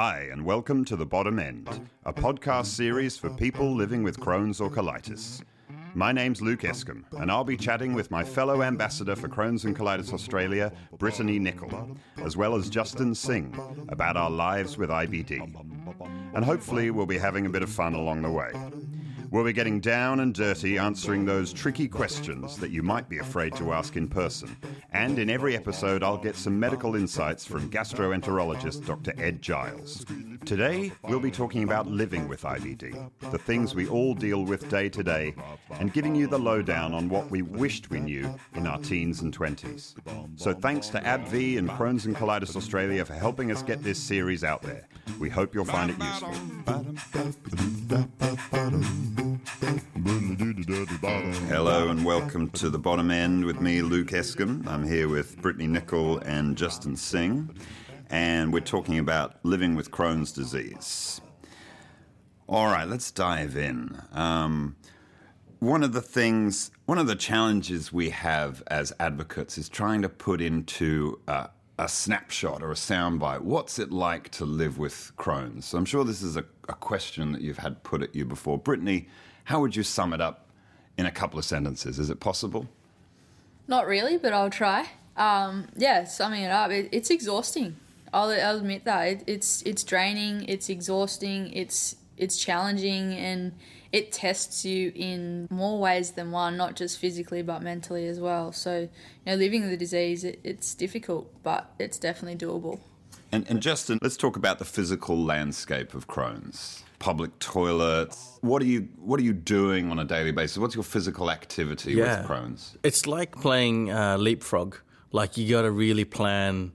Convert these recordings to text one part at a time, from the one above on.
Hi, and welcome to The Bottom End, a podcast series for people living with Crohn's or colitis. My name's Luke Escombe, and I'll be chatting with my fellow ambassador for Crohn's and Colitis Australia, Brittani Nichol, as well as Justan Singh, about our lives with IBD. And hopefully, we'll be having a bit of fun along the way. We'll be getting down and dirty answering those tricky questions that you might be afraid to ask in person. And in every episode, I'll get some medical insights from gastroenterologist Dr. Ed Giles. Today, we'll be talking about living with IBD, the things we all deal with day to day, and giving you the lowdown on what we wished we knew in our teens and 20s. So thanks to AbbVie and Crohn's and Colitis Australia for helping us get this series out there. We hope you'll find it useful. Hello and welcome to the bottom end with me, Luke Escombe. I'm here with Brittani Nichol and Justan Singh, and we're talking about living with Crohn's disease. All right, let's dive in. Um, one of the things, one of the challenges we have as advocates is trying to put into uh, a snapshot or a soundbite. What's it like to live with Crohn's? So I'm sure this is a, a question that you've had put at you before. Brittani, how would you sum it up in a couple of sentences? Is it possible? Not really, but I'll try. Um, yeah, summing it up, it, it's exhausting. I'll, I'll admit that it, it's it's draining, it's exhausting, it's it's challenging, and it tests you in more ways than one, not just physically but mentally as well. So, you know, living with the disease, it, it's difficult, but it's definitely doable. And, and Justan, let's talk about the physical landscape of Crohn's. Public toilets. What are you What are you doing on a daily basis? What's your physical activity Yeah. with Crohn's? It's like playing uh, leapfrog. Like you got to really plan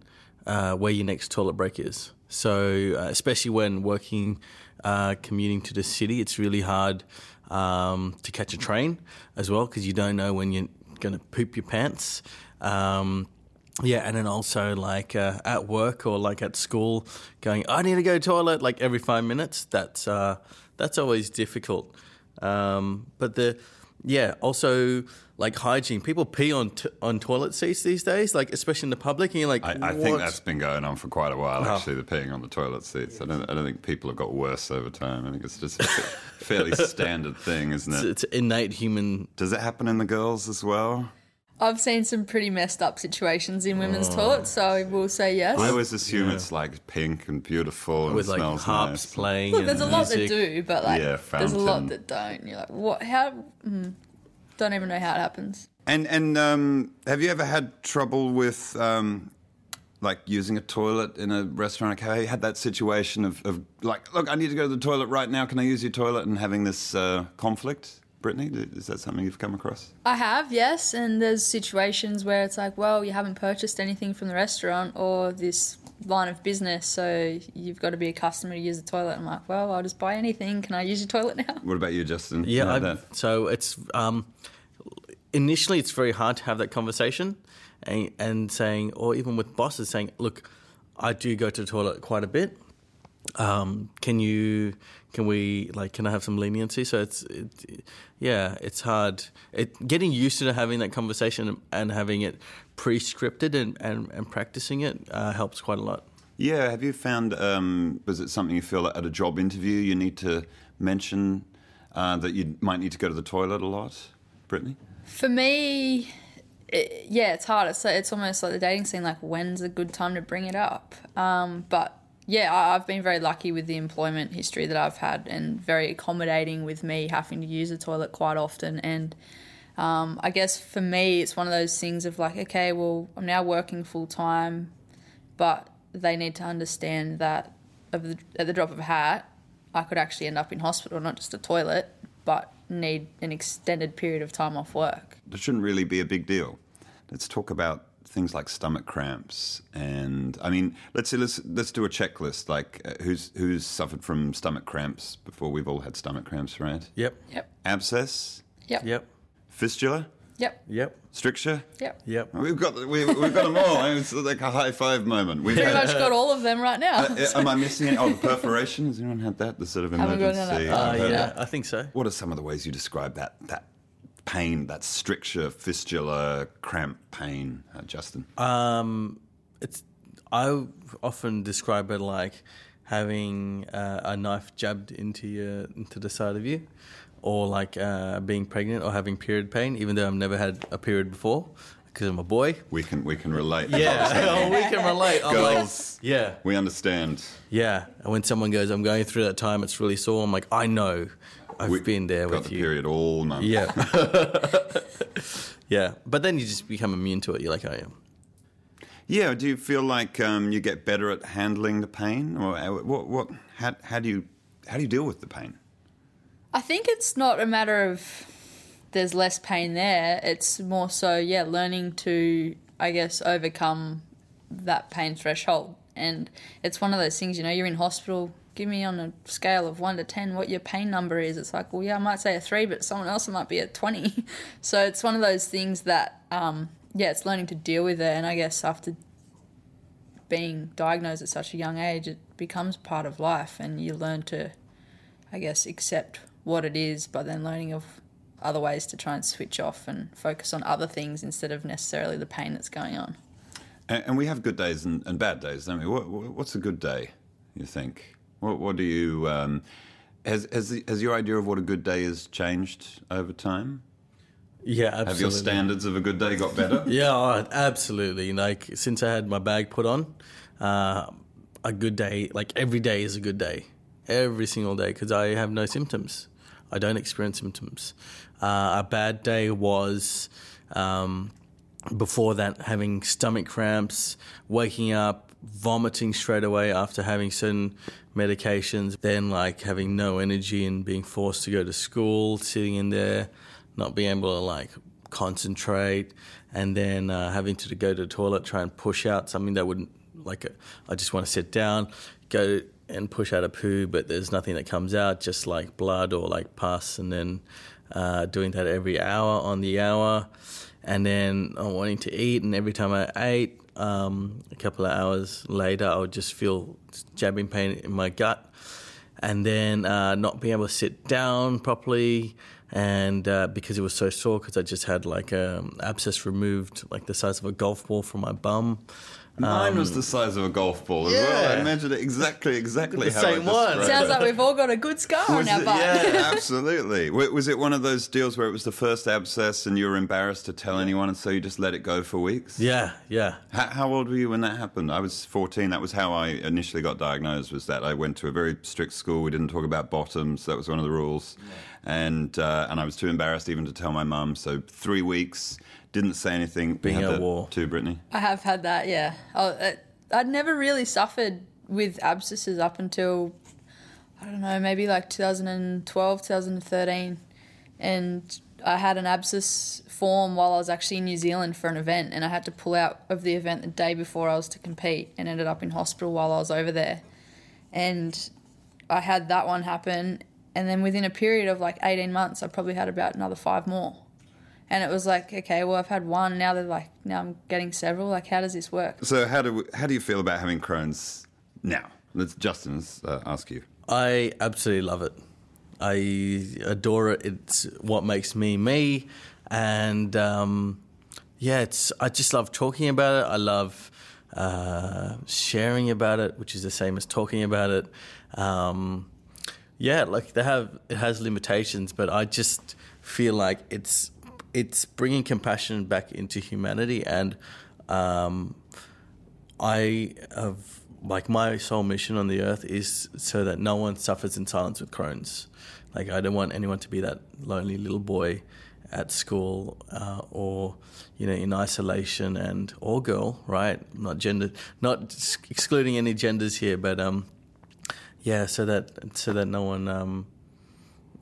uh, where your next toilet break is. So uh, especially when working, uh, commuting to the city, it's really hard um, to catch a train as well because you don't know when you're going to poop your pants. Um, yeah, and then also like uh, at work or like at school, going, I need to go to toilet like every five minutes. That's uh, that's always difficult. Um, but the yeah, also like hygiene. People pee on t- on toilet seats these days, like especially in the public, and you're like, I, I think that's been going on for quite a while. Oh. Actually, the peeing on the toilet seats. I don't. I don't think people have got worse over time. I think it's just a fairly standard thing, isn't it's, it? it's innate human. Does it happen in the girls as well? I've seen some pretty messed up situations in women's toilets, so I will say yes. I always assume it's like pink and beautiful and With like smells harps nice. playing. Look, there's a and lot that do, but like, Yeah, there's a lot that don't. You're like, what? How? Mm, don't even know how it happens. And and um, have you ever had trouble with um, like using a toilet in a restaurant? Have you had that situation of, of like, look, I need to go to the toilet right now. Can I use your toilet? And having this uh, conflict, Brittani, is that something you've come across? I have, yes, and there's situations where it's like, well, you haven't purchased anything from the restaurant or this line of business, so you've got to be a customer to use the toilet. I'm like, well, I'll just buy anything. Can I use your toilet now? What about you, Justan? Yeah, You had that? so it's um, initially it's very hard to have that conversation and, and saying, or even with bosses saying, "Look, I do go to the toilet quite a bit. Um, can you? Can we? Like, can I have some leniency?" So it's, it, yeah, it's hard. It getting used to having that conversation and having it pre-scripted and and, and practicing it uh, helps quite a lot. Yeah, have you found, um, was it something you feel at a job interview you need to mention uh, that you might need to go to the toilet a lot, Brittani? For me, it, yeah, it's hard. It's, it's almost like the dating scene. Like, when's a good time to bring it up? Um, but yeah, I, I've been very lucky with the employment history that I've had, and very accommodating with me having to use the toilet quite often. And um, I guess for me, it's one of those things of like, okay, well, I'm now working full time, but they need to understand that the, at the drop of a hat, I could actually end up in hospital, not just a toilet, but need an extended period of time off work. That shouldn't really be a big deal. Let's talk about things like stomach cramps, and I mean, let's see, let's let's do a checklist. Like, uh, who's who's suffered from stomach cramps before? We've all had stomach cramps, right? Yep. Yep. Abscess, Yep. Yep. fistula, Yep. Yep. stricture. Yep. Yep. We've got we, we've got them all. It's like a high five moment. We've Pretty had, much got all of them right now. Uh, am I missing any? Oh, the perforation. Has anyone had that? The sort of emergency. that. Uh, yeah. I think so. What are some of the ways you describe that that pain, that stricture, fistula, cramp pain, uh, Justan? Um, it's I often describe it like having uh, a knife jabbed into your into the side of you, or like uh, being pregnant or having period pain. Even though I've never had a period before because I'm a boy. We can we can relate. Yeah, we can relate. I'm like, Girls, yeah, we understand. yeah. And when someone goes, "I'm going through that time," it's really sore. I'm like, I know. I've We been there got with the you. period all month. Yeah. yeah. But then you just become immune to it. You're like, oh, yeah. Yeah. Do you feel like um, you get better at handling the pain, or uh, what? What? How, how do you how do you deal with the pain? I think it's not a matter of there's less pain there. It's more so, yeah, learning to, I guess, overcome that pain threshold. And it's one of those things, you know, you're in hospital. Give me on a scale of one to 10 what your pain number is. It's like, well, yeah, I might say a three, but someone else might be a 20. so it's one of those things that, um, yeah, it's learning to deal with it. And I guess after being diagnosed at such a young age, it becomes part of life and you learn to I guess, accept what it is, but then learning of other ways to try and switch off and focus on other things instead of necessarily the pain that's going on. And, we have good days and, bad days, don't we? What, what- what's a good day? You think? What, what do you? Um, has, has the, has your idea of what a good day is changed over time? Yeah, absolutely. Have your standards of a good day got better? Yeah, oh, absolutely. Like since I had my bag put on, uh, a good day, like every day is a good day, every single day because I have no symptoms. I don't experience symptoms. Uh, a bad day was um, before that having stomach cramps, waking up, vomiting straight away after having certain medications, then like having no energy and being forced to go to school, sitting in there, not being able to like concentrate, and then uh, having to go to the toilet, try and push out something that wouldn't like. I just want to sit down, go and push out a poo, but there's nothing that comes out, just like blood or like pus, and then uh, doing that every hour on the hour, and then uh, wanting to eat, and every time I ate, um, a couple of hours later, I would just feel jabbing pain in my gut, and then uh, not being able to sit down properly. And uh, because it was so sore, because I just had like an abscess removed, like the size of a golf ball from my bum. Mine was the size of a golf ball as well. I yeah. imagined it exactly, exactly The how same I one. Sounds it. like we've all got a good scar on our it- butt. yeah, absolutely. Was it one of those deals where it was the first abscess and you were embarrassed to tell anyone, and so you just let it go for weeks? Yeah, yeah. How, how old were you when that happened? I was 14. That was how I initially got diagnosed. Was that I went to a very strict school. We didn't talk about bottoms. That was one of the rules, and uh, and I was too embarrassed even to tell my mum. So three weeks, didn't say anything. We Being had at that war. too, Brittani. I have had that, yeah. Oh, uh, I'd never really suffered with abscesses up until, I don't know, maybe like 2012, 2013. And I had an abscess form while I was actually in New Zealand for an event, and I had to pull out of the event the day before I was to compete and ended up in hospital while I was over there. And I had that one happen, and then within a period of like 18 months, I probably had about another five more. And it was like, okay, well, I've had one. Now they're like, now I'm getting several. Like, how does this work? So how do how do you feel about having Crohn's now? Let's Justan uh, ask you. I absolutely love it. I adore it. It's what makes me me, and um, yeah, it's. I just love talking about it. I love uh, sharing about it, which is the same as talking about it. Um, yeah, like they have it has limitations, but I just feel like it's it's bringing compassion back into humanity, and um, I have like my sole mission on the earth is so that no one suffers in silence with Crohn's. Like I don't want anyone to be that lonely little boy at school uh, or you know in isolation and or girl, right? Not gender, not excluding any genders here, but um, yeah, so that so that no one um,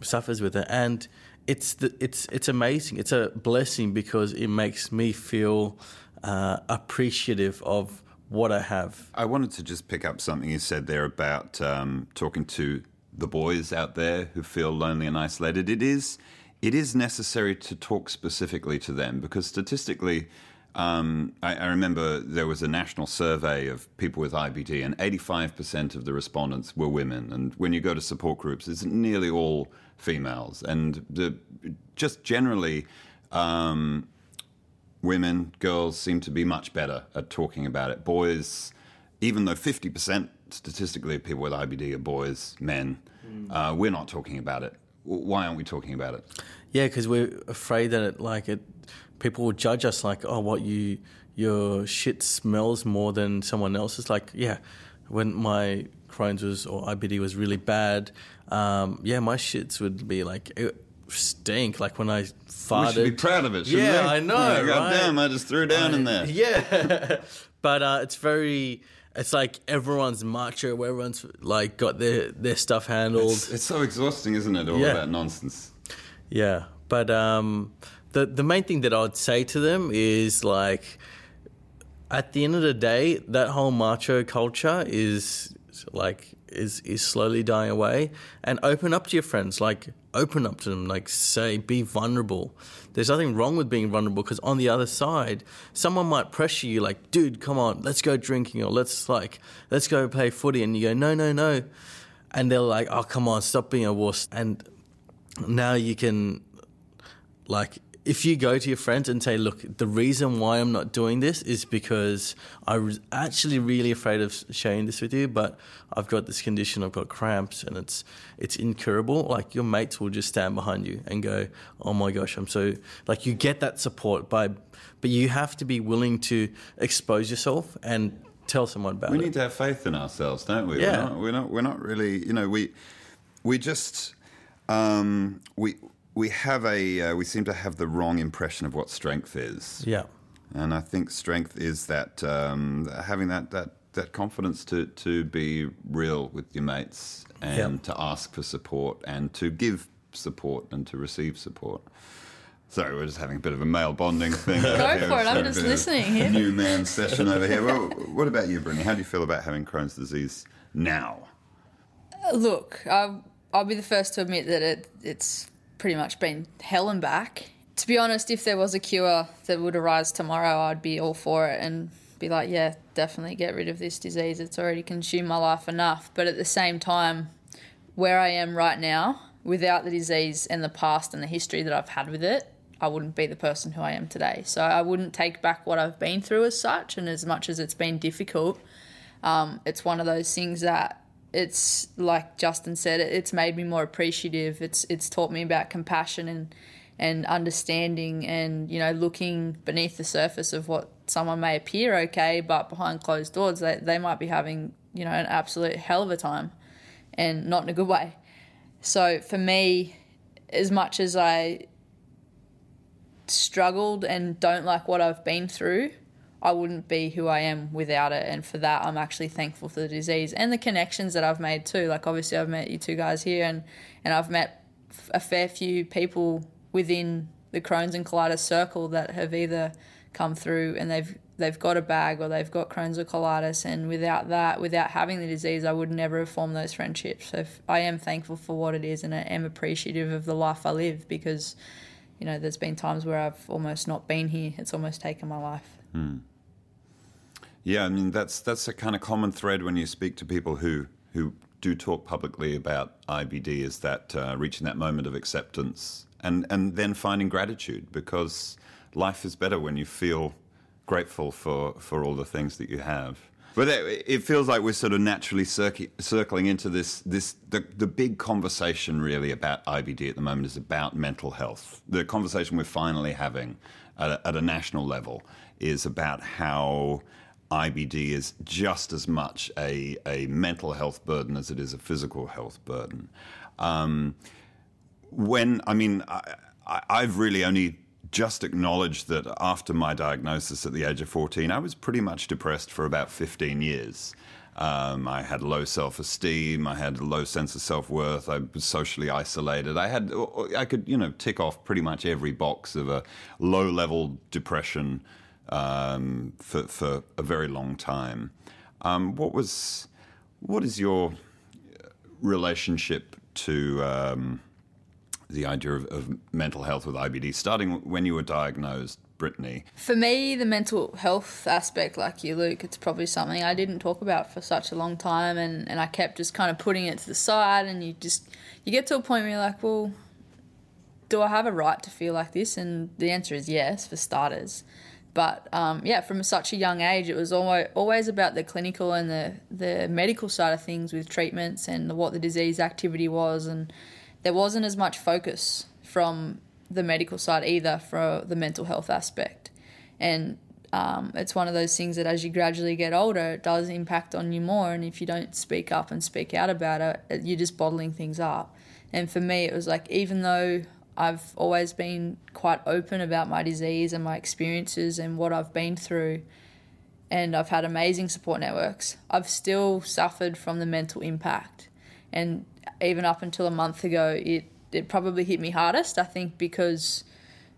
suffers with it, and it's the, it's it's amazing. It's a blessing because it makes me feel uh, appreciative of what I have. I wanted to just pick up something you said there about um, talking to the boys out there who feel lonely and isolated. It is it is necessary to talk specifically to them because statistically, um, I, I remember there was a national survey of people with IBD, and 85% of the respondents were women. And when you go to support groups, it's nearly all females. And the, just generally, um, women, girls seem to be much better at talking about it. Boys, even though 50% statistically of people with IBD are boys, men. Uh, we're not talking about it. Why aren't we talking about it? Yeah, because we're afraid that it, like it, people will judge us like, oh, what you your shit smells more than someone else's. Like, yeah, when my Crohn's was or IBD was really bad, um, yeah, my shits would be like it stink. Like when I farted. We should be proud of it. shouldn't Yeah, we? I know, Yeah, right? goddamn, I just threw down in there. Yeah, but uh, it's very. It's like everyone's macho. Everyone's like got their their stuff handled. It's, it's so exhausting, isn't it? All Yeah. that nonsense. Yeah, but um, the the main thing that I'd say to them is like, at the end of the day, that whole macho culture is like is is slowly dying away. And open up to your friends, like open up to them, like say, be vulnerable. There's nothing wrong with being vulnerable because on the other side, someone might pressure you, like, dude, come on, let's go drinking or let's like let's go play footy, and you go, no, no, no, and they're like, oh, come on, stop being a wuss, and now you can like if you go to your friends and say look the reason why i'm not doing this is because i was actually really afraid of sharing this with you but i've got this condition i've got cramps and it's it's incurable like your mates will just stand behind you and go oh my gosh i'm so like you get that support by but you have to be willing to expose yourself and tell someone about We it We need to have faith in ourselves, don't we? Yeah. We're not, we're not. We're not really. You know, we we just um, we we have a uh, we seem to have the wrong impression of what strength is. yeah And I think strength is that um, having that, that, that confidence to, to be real with your mates and Yeah. to ask for support and to give support and to receive support. Sorry, we're just having a bit of a male bonding thing. Go for it, I'm just listening here. New man session over here. Well, what about you, Brittani? How do you feel about having Crohn's disease now? Look, I'll, I'll be the first to admit that it, it's pretty much been hell and back. To be honest, if there was a cure that would arise tomorrow, I'd be all for it and be like, yeah, definitely get rid of this disease. It's already consumed my life enough. But at the same time, where I am right now, without the disease and the past and the history that I've had with it, I wouldn't be the person who I am today. So I wouldn't take back what I've been through as such. And as much as it's been difficult, um, it's one of those things that it's like Justan said, it's made me more appreciative. It's it's taught me about compassion and and understanding and you know looking beneath the surface of what someone may appear okay, but behind closed doors they, they might be having you know an absolute hell of a time, and not in a good way. So for me, as much as I struggled and don't like what I've been through, I wouldn't be who I am without it. And for that, I'm actually thankful for the disease and the connections that I've made too. Like, obviously, I've met you two guys here, and, and I've met a fair few people within the Crohn's and colitis circle that have either come through and they've they've got a bag or they've got Crohn's or colitis. And without that without having the disease I would never have formed those friendships. So I am thankful for what it is and I am appreciative of the life I live because you know there's been times where I've almost not been here. It's almost taken my life hmm. Yeah, I mean that's that's a kind of common thread when you speak to people who who do talk publicly about IBD is that uh, reaching that moment of acceptance and and then finding gratitude because life is better when you feel grateful for for all the things that you have. But it, feels like we're sort of naturally circ- circling into this this the the big conversation really about IBD at the moment is about mental health. The conversation we're finally having at a, at a national level is about how IBD is just as much a, a mental health burden as it is a physical health burden. Um, when, I mean, I, I've really only just acknowledged that after my diagnosis at the age of 14, I was pretty much depressed for about 15 years. Um, I had low self esteem. I had a low sense of self worth. I was socially isolated. I had, I could, you know, tick off pretty much every box of a low level depression um, for, for a very long time. Um, what was, what is your relationship to um, the idea of, of mental health with IBD, starting when you were diagnosed, Brittani? For me, the mental health aspect, like you, Luke, it's probably something I didn't talk about for such a long time, and, and I kept just kind of putting it to the side. And you just you get to a point where you're like, well, do I have a right to feel like this? And the answer is yes, for starters. But um, yeah, from such a young age, it was always always about the clinical and the the medical side of things with treatments and what the disease activity was, and there wasn't as much focus from the medical side either for the mental health aspect. And um, it's one of those things that as you gradually get older, it does impact on you more. And if you don't speak up and speak out about it, you're just bottling things up. And for me, it was like, even though I've always been quite open about my disease and my experiences and what I've been through, and I've had amazing support networks, I've still suffered from the mental impact. And even up until a month ago, it, it probably hit me hardest, I think, because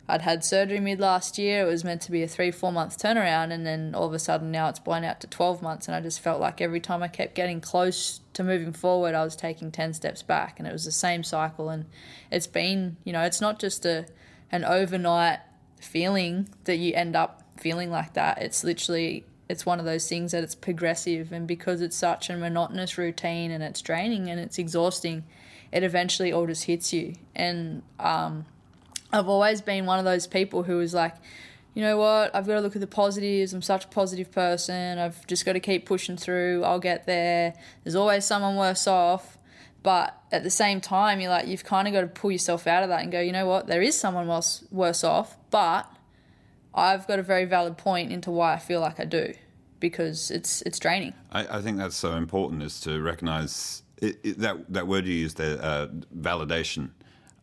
I'd had surgery mid last year. It was meant to be a three, four month turnaround, and then all of a sudden now it's blown out to 12 months. And I just felt like every time I kept getting close to moving forward, I was taking 10 steps back. And it was the same cycle. And it's been, you know, it's not just a an overnight feeling that you end up feeling like that. It's literally, it's one of those things that it's progressive. And because it's such a monotonous routine and it's draining and it's exhausting, it eventually all just hits you. And, um, I've always been one of those people who is like, you know what, I've got to look at the positives. I'm such a positive person. I've just got to keep pushing through. I'll get there. There's always someone worse off. But at the same time, you're like, you've kind of got to pull yourself out of that and go, you know what, there is someone else worse off, but I've got a very valid point into why I feel like I do because it's it's draining. I, I think that's so important is to recognize it, it, that that word you used there, uh, validation.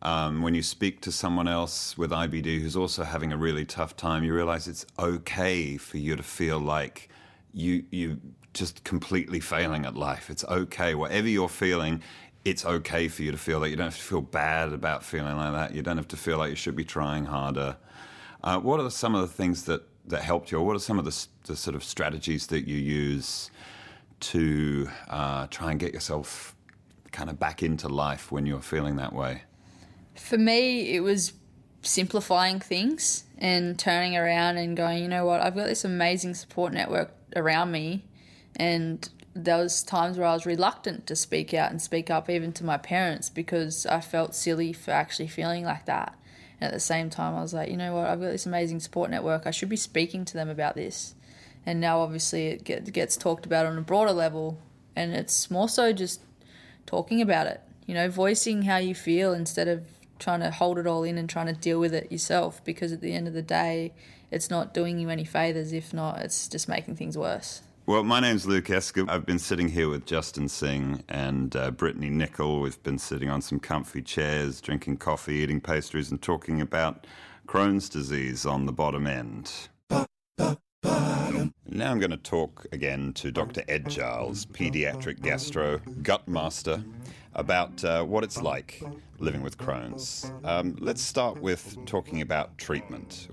Um, when you speak to someone else with IBD who's also having a really tough time, you realize it's okay for you to feel like you you just completely failing at life. It's okay, whatever you're feeling. It's okay for you to feel that. You don't have to feel bad about feeling like that. You don't have to feel like you should be trying harder. Uh, what are some of the things that, that helped you, or what are some of the, the sort of strategies that you use to uh, try and get yourself kind of back into life when you're feeling that way? For me, it was simplifying things and turning around and going, you know what, I've got this amazing support network around me. And there was times where I was reluctant to speak out and speak up even to my parents because I felt silly for actually feeling like that. And at the same time, I was like, you know what, I've got this amazing support network. I should be speaking to them about this. And now, obviously, it gets talked about on a broader level. And it's more so just talking about it, you know, voicing how you feel instead of trying to hold it all in and trying to deal with it yourself because at the end of the day, it's not doing you any favours. If not, it's just making things worse. Well, my name's Luke Escombe. I've been sitting here with Justan Singh and uh, Brittani Nichol. We've been sitting on some comfy chairs, drinking coffee, eating pastries, and talking about Crohn's disease on the bottom end. Now I'm going to talk again to Dr. Ed Giles, paediatric gastro gut master, about uh, what it's like living with Crohn's. Um, let's start with talking about treatment.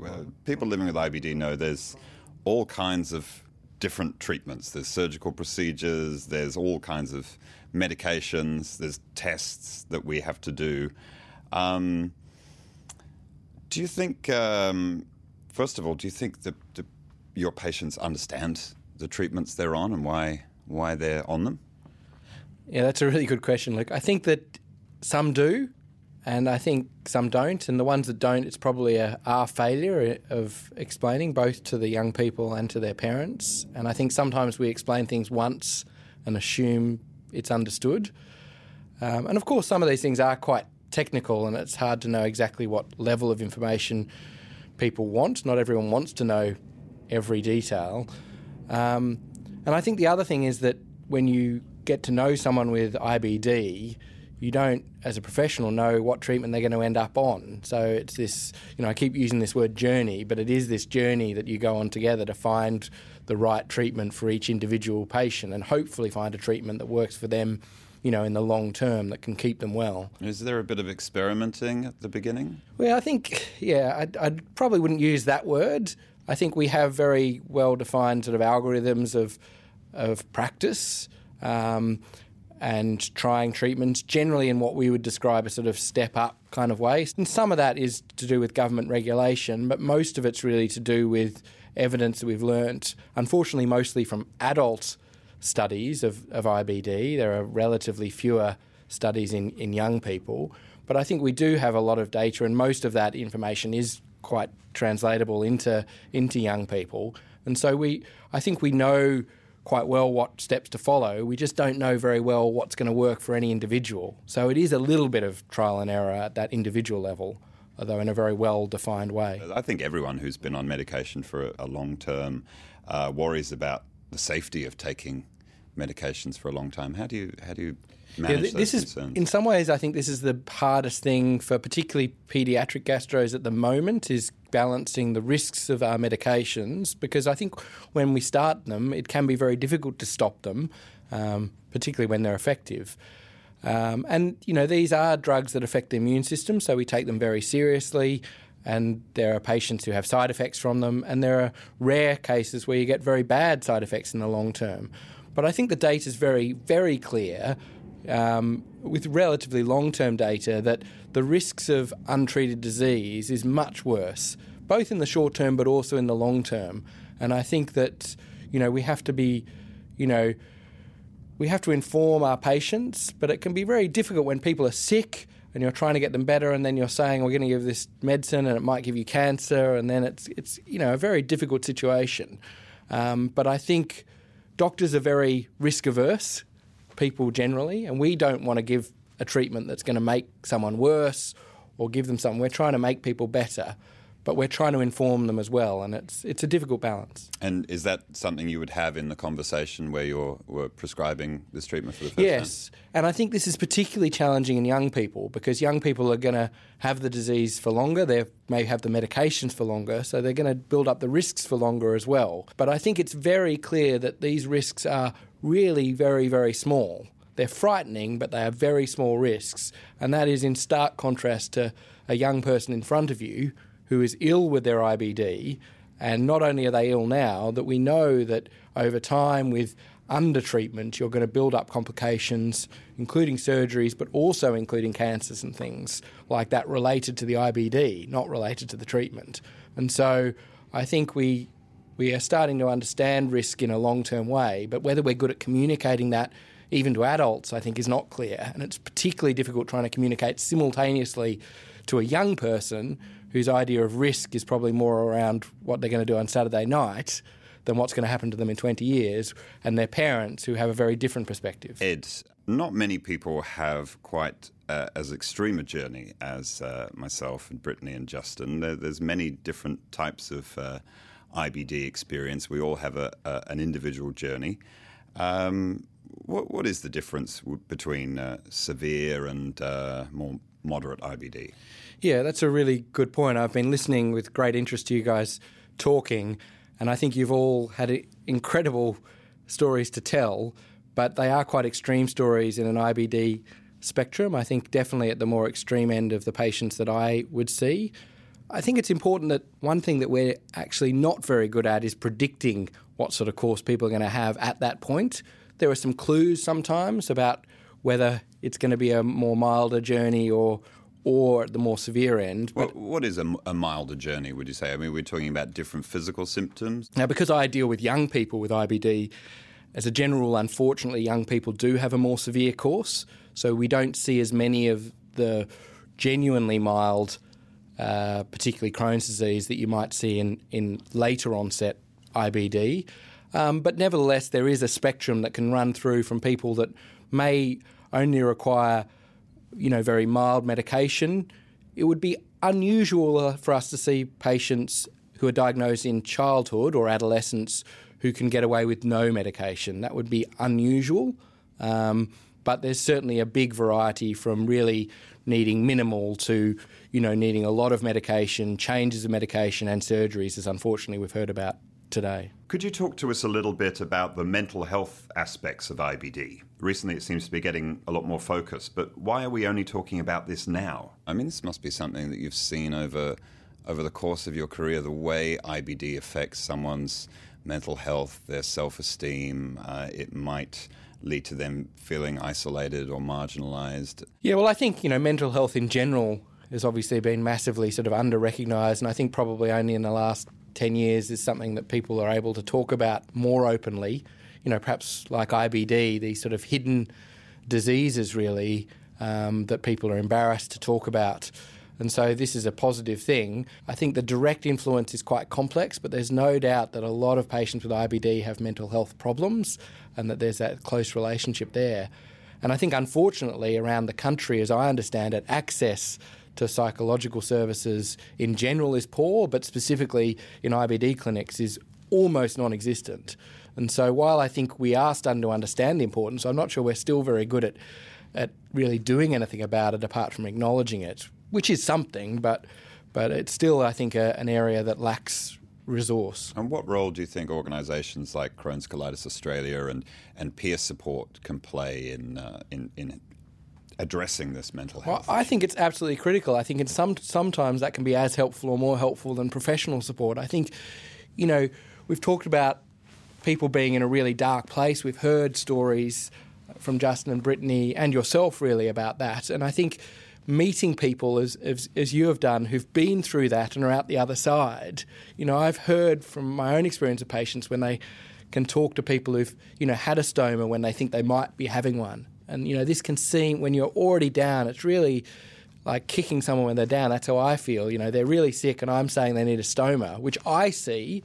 People living with IBD know there's all kinds of different treatments. There's surgical procedures, there's all kinds of medications, there's tests that we have to do. Um, do you think, um, first of all, do you think that the your patients understand the treatments they're on and why why they're on them? Yeah, that's a really good question, Luke. I think that some do, and I think some don't. And the ones that don't, it's probably a our failure of explaining both to the young people and to their parents. And I think sometimes we explain things once and assume it's understood. Um, and of course, some of these things are quite technical, and it's hard to know exactly what level of information people want. Not everyone wants to know every detail. Um, and I think the other thing is that when you get to know someone with IBD, you don't, as a professional, know what treatment they're going to end up on. So it's this, you know, I keep using this word journey, but it is this journey that you go on together to find the right treatment for each individual patient and hopefully find a treatment that works for them, you know, in the long term that can keep them well. Is there a bit of experimenting at the beginning? Well, I think, yeah, I, probably wouldn't use that word. I think we have very well defined sort of algorithms of of practice um, and trying treatments, generally in what we would describe a sort of step up kind of way. And some of that is to do with government regulation, but most of it's really to do with evidence that we've learnt, unfortunately, mostly from adult studies of, of IBD. There are relatively fewer studies in, in young people. But I think we do have a lot of data, and most of that information is quite translatable into into young people. And so we, I think we know quite well what steps to follow. We just don't know very well what's going to work for any individual. So it is a little bit of trial and error at that individual level, although in a very well defined way. I think everyone who's been on medication for a, long term uh, worries about the safety of taking medications for a long time. How do you how do you yeah, this is concerns? in some ways I think this is the hardest thing for particularly pediatric gastros at the moment is balancing the risks of our medications because I think when we start them it can be very difficult to stop them, um, particularly when they're effective. Um, and you know these are drugs that affect the immune system, so we take them very seriously and there are patients who have side effects from them, and there are rare cases where you get very bad side effects in the long term. But I think the data is very, very clear um, with relatively long term data that the risks of untreated disease is much worse, both in the short term but also in the long term. And I think that, you know, we have to be, you know, we have to inform our patients, but it can be very difficult when people are sick and you're trying to get them better, and then you're saying we're going to give this medicine and it might give you cancer, and then it's it's you know a very difficult situation. Um, but I think doctors are very risk averse, people generally, and we don't want to give a treatment that's going to make someone worse or give them something. We're trying to make people better but we're trying to inform them as well, and it's it's a difficult balance. And is that something you would have in the conversation where you're were prescribing this treatment for the first yes. time? Yes, and I think this is particularly challenging in young people because young people are going to have the disease for longer. They may have the medications for longer, so they're going to build up the risks for longer as well. But I think it's very clear that these risks are really very very small. They're frightening, but they are very small risks, and that is in stark contrast to a young person in front of you who is ill with their IBD. And not only are they ill now, that we know that over time with under treatment, you're going to build up complications, including surgeries, but also including cancers and things like that related to the IBD, not related to the treatment. And so I think we we are starting to understand risk in a long term way, but whether we're good at communicating that even to adults, I think, is not clear. And it's particularly difficult trying to communicate simultaneously to a young person whose idea of risk is probably more around what they're going to do on Saturday night than what's going to happen to them in 20 years, and their parents who have a very different perspective. Ed, not many people have quite uh, as extreme a journey as uh, myself and Brittani and Justan. There, there's many different types of uh, IBD experience. We all have a, a, an individual journey. Um, what, what is the difference w- between uh, severe and uh, more moderate IBD? Yeah, that's a really good point. I've been listening with great interest to you guys talking, and I think you've all had incredible stories to tell, but they are quite extreme stories in an IBD spectrum. I think definitely at the more extreme end of the patients that I would see. I think it's important that one thing that we're actually not very good at is predicting what sort of course people are going to have at that point. There are some clues sometimes about whether it's going to be a more milder journey or or the more severe end. But what is a, a, milder journey, would you say? I mean, we're talking about different physical symptoms. Now, because I deal with young people with IBD, as a general unfortunately, young people do have a more severe course. So we don't see as many of the genuinely mild, uh, particularly Crohn's disease, that you might see in, in later onset IBD. Um, but nevertheless, there is a spectrum that can run through from people that may only require you know, very mild medication, it would be unusual uh, for us to see patients who are diagnosed in childhood or adolescence who can get away with no medication. That would be unusual. Um, but there's certainly a big variety from really needing minimal to, you know, needing a lot of medication, changes of medication, and surgeries, as unfortunately we've heard about today. Could you talk to us a little bit about the mental health aspects of IBD? Recently, it seems to be getting a lot more focus, but why are we only talking about this now? I mean, this must be something that you've seen over over the course of your career, the way IBD affects someone's mental health, their self-esteem. Uh, it might lead to them feeling isolated or marginalized. Yeah, well, I think you know mental health in general has obviously been massively sort of under recognized, and I think probably only in the last 10 years is something that people are able to talk about more openly. You know, perhaps like IBD, these sort of hidden diseases really um, that people are embarrassed to talk about. And so this is a positive thing. I think the direct influence is quite complex, but there's no doubt that a lot of patients with IBD have mental health problems and that there's that close relationship there. And I think, unfortunately, around the country, as I understand it, access to psychological services in general is poor, but specifically in IBD clinics is almost non existent. And so, while I think we are starting to understand the importance, I'm not sure we're still very good at, at really doing anything about it apart from acknowledging it, which is something, but, but it's still, I think, a, an area that lacks resource. And what role do you think organisations like Crohn's Colitis Australia and, and peer support can play in, uh, in, in addressing this mental health? Well, I think it's absolutely critical. I think in some sometimes that can be as helpful or more helpful than professional support. I think, you know, we've talked about people being in a really dark place. We've heard stories from Justan and Brittani and yourself really about that, and I think meeting people as, as, as you have done who've been through that and are out the other side. You know, I've heard from my own experience of patients when they can talk to people who've you know had a stoma when they think they might be having one, and you know this can seem when you're already down. It's really like kicking someone when they're down. That's how I feel. You know, they're really sick, and I'm saying they need a stoma, which I see.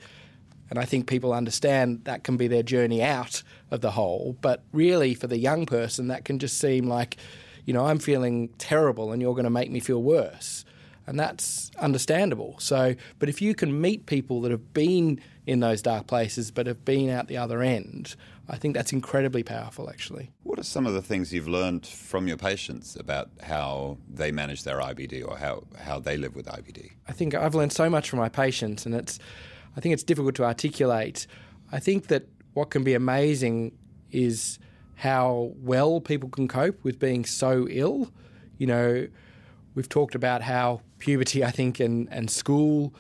And I think people understand that can be their journey out of the hole. But really, for the young person, that can just seem like you know, I'm feeling terrible and you're going to make me feel worse. And that's understandable. So, but if you can meet people that have been in those dark places but have been out the other end, I think that's incredibly powerful, actually. What are some of the things you've learned from your patients about how they manage their IBD or how, how they live with IBD? I think I've learned so much from my patients, and it's, I think it's difficult to articulate. I think that what can be amazing is how well people can cope with being so ill. You know, we've talked about how puberty, I think, and, and school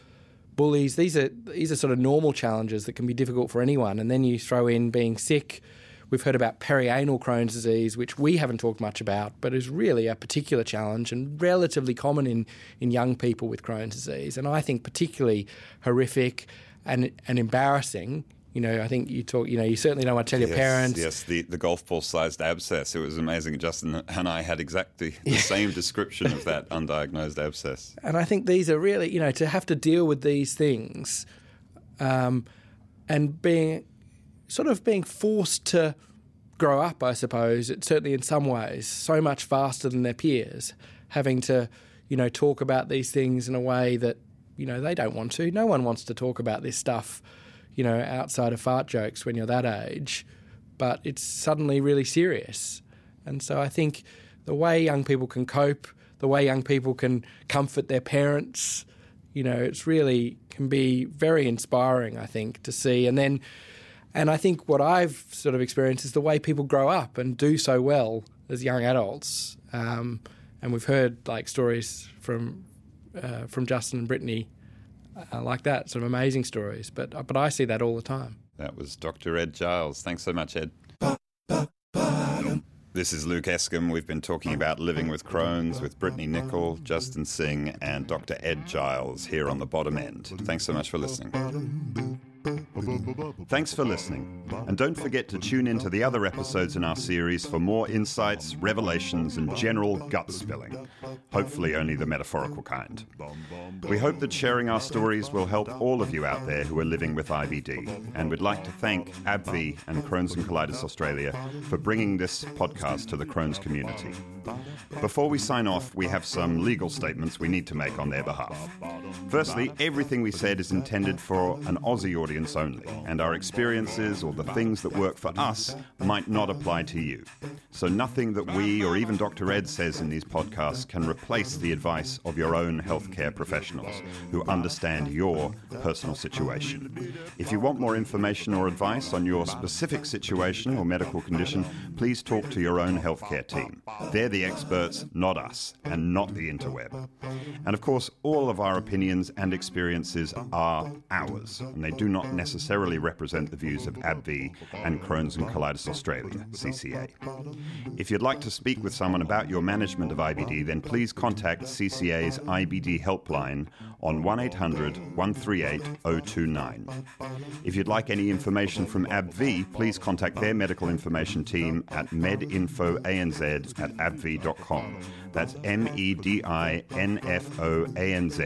bullies, these are these are sort of normal challenges that can be difficult for anyone. And then you throw in being sick. We've heard about perianal Crohn's disease, which we haven't talked much about, but is really a particular challenge and relatively common in, in young people with Crohn's disease. And I think particularly horrific and, and embarrassing you know, I think you talk, you know, you certainly don't want to tell yes, your parents. Yes, the, the golf ball sized abscess. It was amazing. Justan and I had exactly the same description of that undiagnosed abscess. And I think these are really, you know, to have to deal with these things um, and being sort of being forced to grow up, I suppose, it, certainly in some ways, so much faster than their peers, having to, you know, talk about these things in a way that, you know, they don't want to. No one wants to talk about this stuff you know, outside of fart jokes when you're that age, but it's suddenly really serious. And so I think the way young people can cope, the way young people can comfort their parents, you know, it's really can be very inspiring, I think, to see. And then, and I think what I've sort of experienced is the way people grow up and do so well as young adults. Um, and we've heard like stories from uh, from Justan and Brittani uh, like that, sort of amazing stories. But uh, but I see that all the time. That was Dr. Ed Giles. Thanks so much, Ed. This is Luke Escombe. We've been talking about living with Crohn's with Brittani Nichol, Justan Singh, and Dr. Ed Giles here on the bottom end. Thanks so much for listening. Thanks for listening. And don't forget to tune in to the other episodes in our series for more insights, revelations, and general gut spilling. Hopefully, only the metaphorical kind. We hope that sharing our stories will help all of you out there who are living with IBD. And we'd like to thank AbbVie and Crohn's and Colitis Australia for bringing this podcast to the Crohn's community. Before we sign off, we have some legal statements we need to make on their behalf. Firstly, everything we said is intended for an Aussie audience only, and our experiences or the things that work for us might not apply to you. So nothing that we or even Dr. Ed says in these podcasts can replace the advice of your own healthcare professionals who understand your personal situation. If you want more information or advice on your specific situation or medical condition, please talk to your own healthcare team. They're the experts, not us, and not the interweb. And of course, all of our opinions and experiences are ours, and they do not necessarily represent the views of AbbVie and Crohn's and Colitis Australia, CCA. If you'd like to speak with someone about your management of IBD, then please contact CCA's IBD helpline on 1800 138 029. If you'd like any information from AbbVie, please contact their medical information team at medinfoanz at abv abv.com. That's M E D I N F O A N Z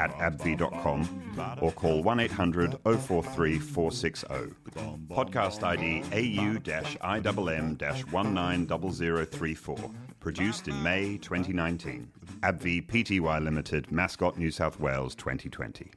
at abv.com or call 1 800 043 460. Podcast ID AU IMM 190034. Produced in May 2019. AbbVie Pty Limited, Mascot, New South Wales 2020.